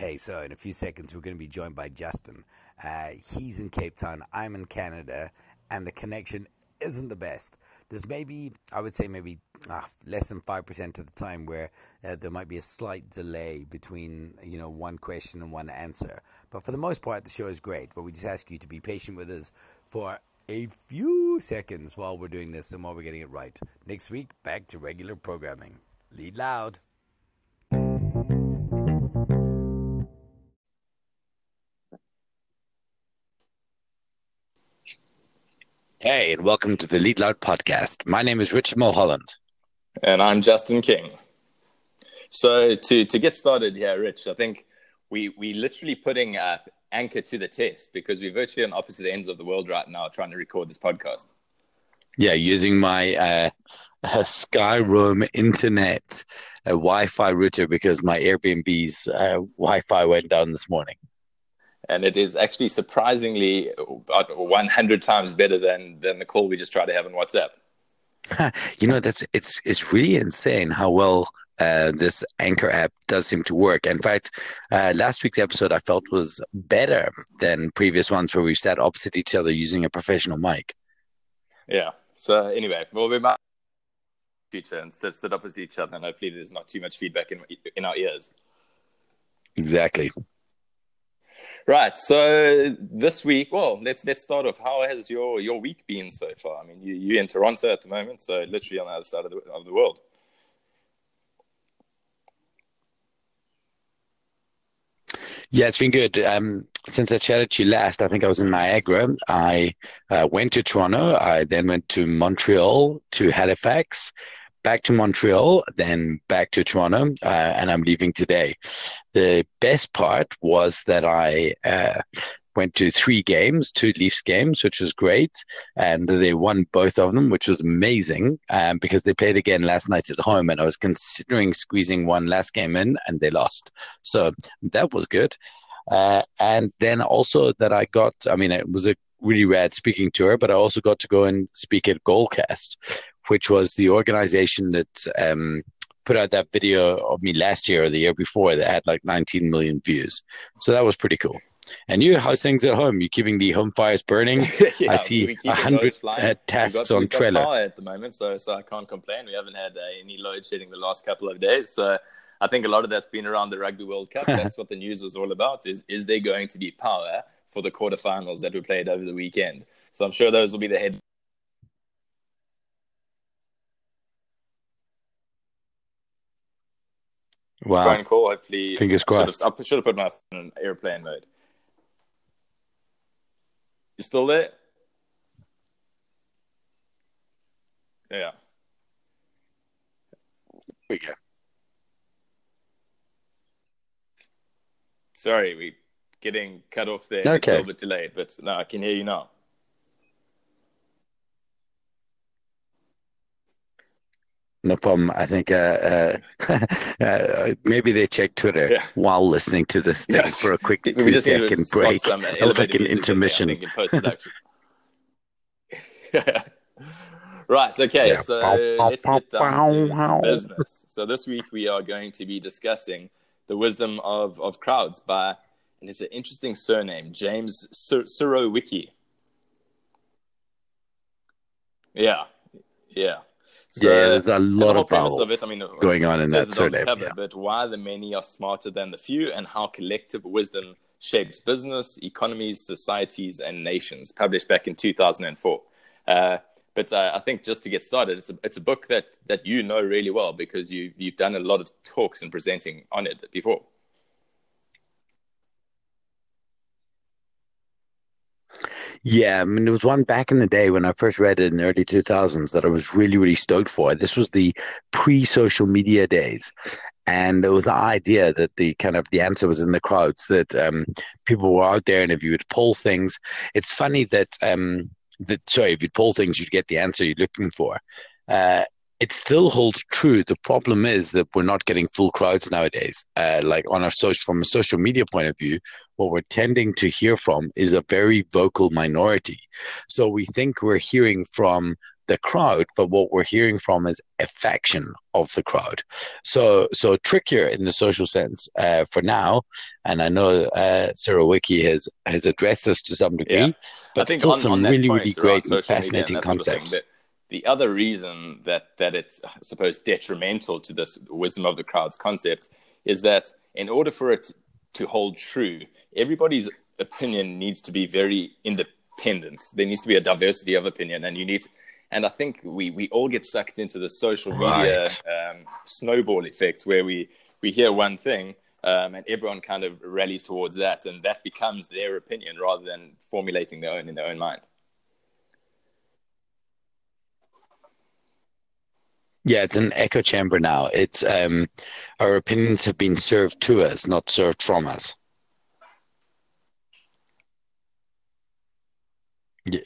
Hey, so in a few seconds, we're going to be joined by Justin. Uh, he's in Cape Town, I'm in Canada, and the connection isn't the best. There's maybe, I would say, maybe ah, less than 5% of the time where uh, there might be a slight delay between, you know, one question and one answer. But for the most part, the show is great. But we just ask you to be patient with us for a few seconds while we're doing this and while we're getting it right. Next week, back to regular programming. Lead loud. Hey, and welcome to the Lead Loud podcast. My name is Rich Mulholland. And I'm Justin King. So to to get started here, Rich, I think we we literally putting uh, Anchor to the test because we're virtually on opposite ends of the world right now trying to record this podcast. Yeah, using my uh, uh, Skyroam internet uh, Wi-Fi router because my Airbnb's uh, Wi-Fi went down this morning and it is actually surprisingly about 100 times better than than the call we just tried to have on WhatsApp. You know, that's it's it's really insane how well uh, this Anchor app does seem to work. In fact, uh, last week's episode I felt was better than previous ones where we sat opposite each other using a professional mic. Yeah. So anyway, well, we might future and sit, sit opposite each other, and hopefully there's not too much feedback in in our ears. Exactly. Right. So this week, well, let's let's start off. How has your your week been so far? I mean, you you're in Toronto at the moment, so literally on the other side of the of the world. Yeah, it's been good. Um, since I chatted to you last, I think I was in Niagara. I uh, went to Toronto. I then went to Montreal, to Halifax, back to Montreal, then back to Toronto, uh, and I'm leaving today. The best part was that I uh, went to three games, two Leafs games, which was great, and they won both of them, which was amazing um, because they played again last night at home, and I was considering squeezing one last game in, and they lost. So that was good. Uh, and then also that I got, I mean, it was a really rad speaking tour, but I also got to go and speak at Goalcast, which was the organization that um, put out that video of me last year or the year before that had like 19 million views. So that was pretty cool. And you, how's things at home? You're keeping the home fires burning? yeah, I see a hundred uh, tasks on Trello at the moment, so so I can't complain. We haven't had uh, any load shedding the last couple of days, so I think a lot of that's been around the Rugby World Cup. That's what the news was all about. Is is there going to be power for the quarterfinals that were played over the weekend? So I'm sure those will be the head Wow. Phone call, hopefully. Fingers crossed. I should have put my phone in airplane mode. You still there? Yeah. We go. Sorry, we getting cut off there. Okay. A little bit delayed, but no, I can hear you now. No problem. I think uh, uh, uh, maybe they check Twitter yeah. while listening to this thing yeah. for a quick two second break. It was like an intermission. In right. Okay. Yeah. So let's get down to, to, business. So this week we are going to be discussing the wisdom of, of crowds by, and it's an interesting surname, James Wiki. Yeah. Yeah. So, yeah, there's a lot the of vowels of it, I mean, going on in that. Cover, yeah. But why the many are smarter than the few, and how collective wisdom shapes business, economies, societies, and nations. Published back in 2004. Uh, but uh, I think just to get started, it's a it's a book that that you know really well because you you've done a lot of talks and presenting on it before. Yeah, I mean, there was one back in the day when I first read it in the early 2000s that I was really, really stoked for. This was the pre social media days. And there was the idea that the kind of the answer was in the crowds, that um, people were out there, and if you would poll things, it's funny that, um, that sorry, if you poll things, you'd get the answer you're looking for. Uh, it still holds true. The problem is that we're not getting full crowds nowadays. Uh, like on our social, from a social media point of view, what we're tending to hear from is a very vocal minority. So we think we're hearing from the crowd, but what we're hearing from is a faction of the crowd. So, so trickier in the social sense uh, for now. And I know uh, Wiki has has addressed this to some degree, yeah. but still on, some on really, really great and fascinating concepts. Sort of the other reason that that it's, I suppose, detrimental to this wisdom of the crowds concept is that in order for it to hold true, everybody's opinion needs to be very independent. There needs to be a diversity of opinion, and you need. And I think we we all get sucked into the social media right. um, snowball effect, where we we hear one thing. Um, and everyone kind of rallies towards that, and that becomes their opinion rather than formulating their own in their own mind. Yeah, it's an echo chamber now. It's um, our opinions have been served to us, not served from us. Yeah,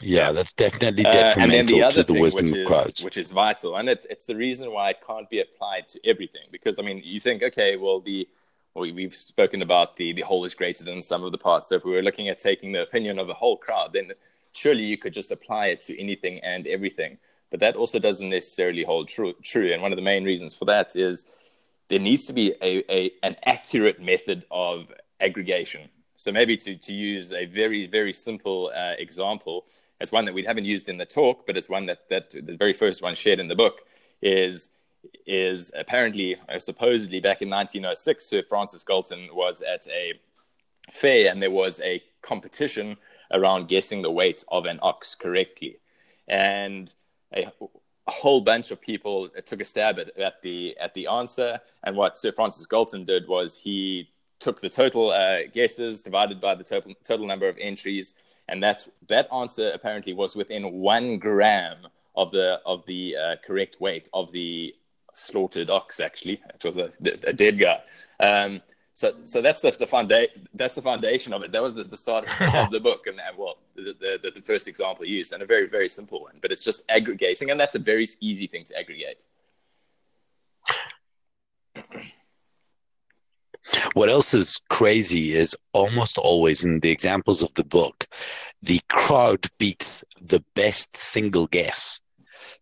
yeah, that's definitely detrimental uh, and then the other to the thing, wisdom which of crowds. Which is vital, and it's it's the reason why it can't be applied to everything. Because I mean, you think, okay, well, the well, we've spoken about the the whole is greater than some of the parts. So if we were looking at taking the opinion of the whole crowd, then surely you could just apply it to anything and everything. But that also doesn't necessarily hold true. True, and one of the main reasons for that is there needs to be a, a an accurate method of aggregation so maybe to, to use a very, very simple uh, example, it's one that we haven't used in the talk, but it's one that, that the very first one shared in the book is, is apparently, or supposedly back in 1906, Sir Francis Galton was at a fair and there was a competition around guessing the weight of an ox correctly. And a, a whole bunch of people took a stab at, at, the, at the answer. And what Sir Francis Galton did was he took the total uh, guesses divided by the total, total number of entries, and that that answer apparently was within one gram of the of the uh, correct weight of the slaughtered ox. Actually, it was a, a dead guy. Um, so, so that's the, the foundation. That's the foundation of it. That was the, the start of the book, and, and well, the, the, the first example used, and a very very simple one. But it's just aggregating, and that's a very easy thing to aggregate. What else is crazy is almost always in the examples of the book, the crowd beats the best single guess.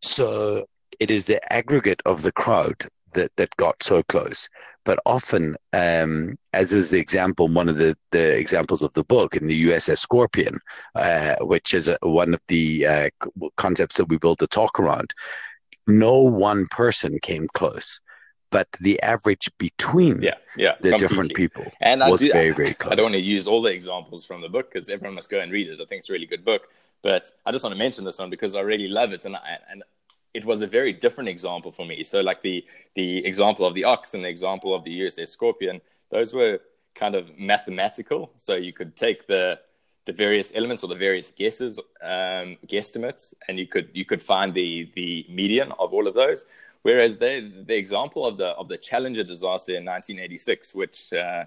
So it is the aggregate of the crowd that, that got so close. But often, um, as is the example, one of the, the examples of the book in the USS Scorpion, uh, which is a, one of the uh, concepts that we built the talk around, no one person came close but the average between yeah, yeah, the completely. different people and was do, very, very close. I don't want to use all the examples from the book because everyone must go and read it. I think it's a really good book, but I just want to mention this one because I really love it, and I, and it was a very different example for me. So, like the the example of the ox and the example of the USS Scorpion, those were kind of mathematical. So you could take the the various elements or the various guesses, um, guesstimates, and you could you could find the the median of all of those. Whereas they, the example of the of the Challenger disaster in 1986, which uh,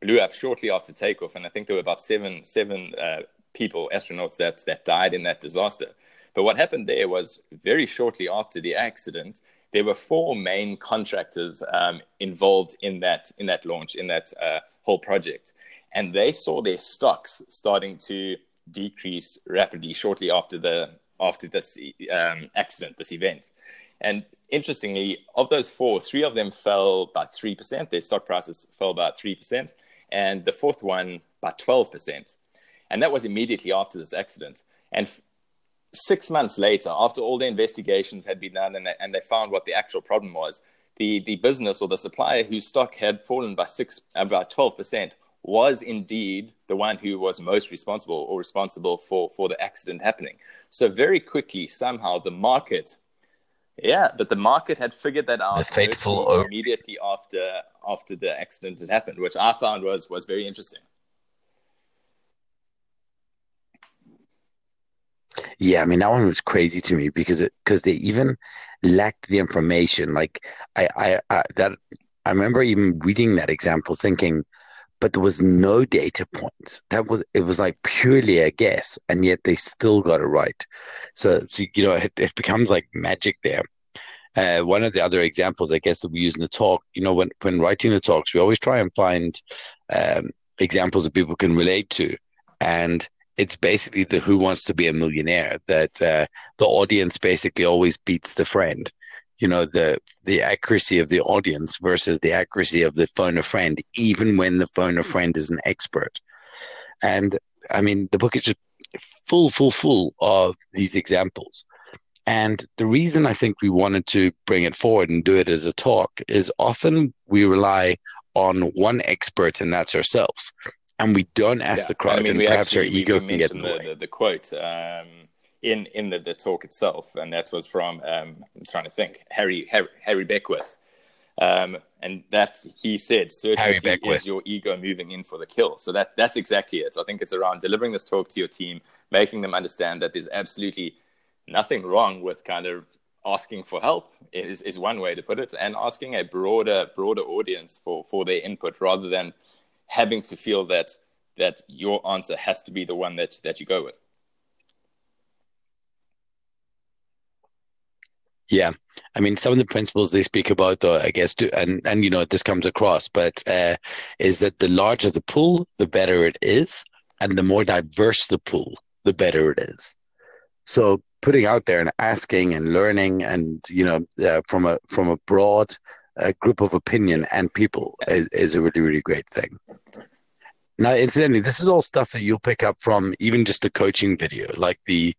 blew up shortly after takeoff, and I think there were about seven seven uh, people, astronauts that that died in that disaster. But what happened there was very shortly after the accident, there were four main contractors um, involved in that in that launch in that uh, whole project, and they saw their stocks starting to decrease rapidly shortly after the after this um, accident, this event. And interestingly, of those four, three of them fell by 3%. Their stock prices fell by 3%. And the fourth one by 12%. And that was immediately after this accident. And f- six months later, after all the investigations had been done and they, and they found what the actual problem was, the, the business or the supplier whose stock had fallen by six, uh, about 12% was indeed the one who was most responsible or responsible for, for the accident happening. So, very quickly, somehow, the market yeah, but the market had figured that out the fateful immediately after after the accident had happened, which I found was was very interesting. Yeah, I mean that one was crazy to me because it because they even lacked the information. Like I, I, I that I remember even reading that example, thinking, but there was no data points. That was it was like purely a guess, and yet they still got it right. So, so you know, it, it becomes like magic there. Uh, one of the other examples, I guess, that we use in the talk, you know, when when writing the talks, we always try and find um, examples that people can relate to, and it's basically the Who Wants to Be a Millionaire that uh, the audience basically always beats the friend. You know the the accuracy of the audience versus the accuracy of the phone a friend, even when the phone a friend is an expert. And I mean, the book is just full, full, full of these examples. And the reason I think we wanted to bring it forward and do it as a talk is often we rely on one expert, and that's ourselves and we don't ask yeah. the crowd, I mean, and perhaps actually, our ego can get in the, the, the, the quote um, in in the, the talk itself, and that was from um, I'm trying to think Harry Harry, Harry Beckwith, um, and that he said certainty is your ego moving in for the kill. So that that's exactly it. I think it's around delivering this talk to your team, making them understand that there's absolutely nothing wrong with kind of asking for help is, is one way to put it and asking a broader broader audience for for their input rather than having to feel that that your answer has to be the one that that you go with. Yeah, I mean, some of the principles they speak about, though, I guess, do, and and you know, this comes across, but uh, is that the larger the pool, the better it is, and the more diverse the pool, the better it is. So, putting out there and asking and learning, and you know, uh, from a from a broad a group of opinion and people is, is a really, really great thing. Now, incidentally, this is all stuff that you'll pick up from even just a coaching video. Like the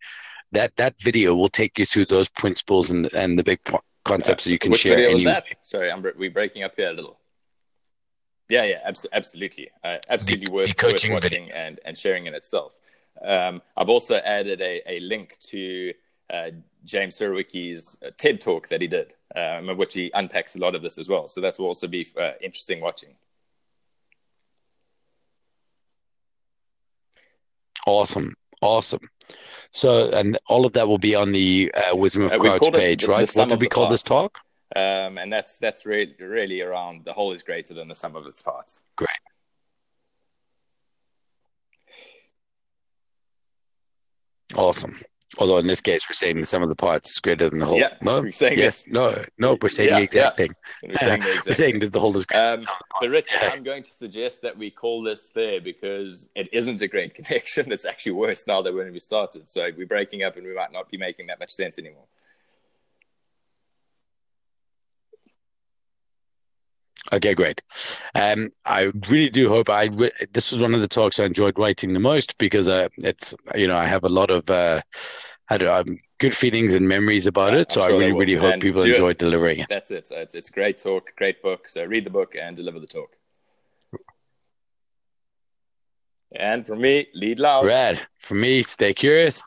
that that video will take you through those principles and and the big po- concepts that you can Which share. Video was that? Sorry, I'm we breaking up here a little. Yeah, yeah, abs- absolutely, uh, absolutely the, worth, the coaching worth watching video. and and sharing in itself. Um, I've also added a, a link to uh, James Surowiecki's uh, TED talk that he did, um, which he unpacks a lot of this as well. So that will also be uh, interesting watching. Awesome, awesome. So, and all of that will be on the uh, Wisdom of uh, Crouch page, the, right? The what did we call parts. this talk? Um, and that's that's really really around the whole is greater than the sum of its parts. Great. Awesome. Although in this case, we're saying some of the parts is greater than the whole. Yeah, no, we're saying yes, it. no, no. We're saying yeah, the exact yeah. thing. We're saying, exact we're saying that the whole is greater. Um, but Richard, yeah. I'm going to suggest that we call this there because it isn't a great connection. It's actually worse now than when we started. So we're breaking up, and we might not be making that much sense anymore. Okay, great. Um, I really do hope I. Re- this was one of the talks I enjoyed writing the most because uh, it's you know I have a lot of uh, I don't know, um, good feelings and memories about it. So sure I really really hope and people enjoy it. delivering it. That's it. It's it's great talk, great book. So read the book and deliver the talk. And for me, lead loud. Rad. For me, stay curious.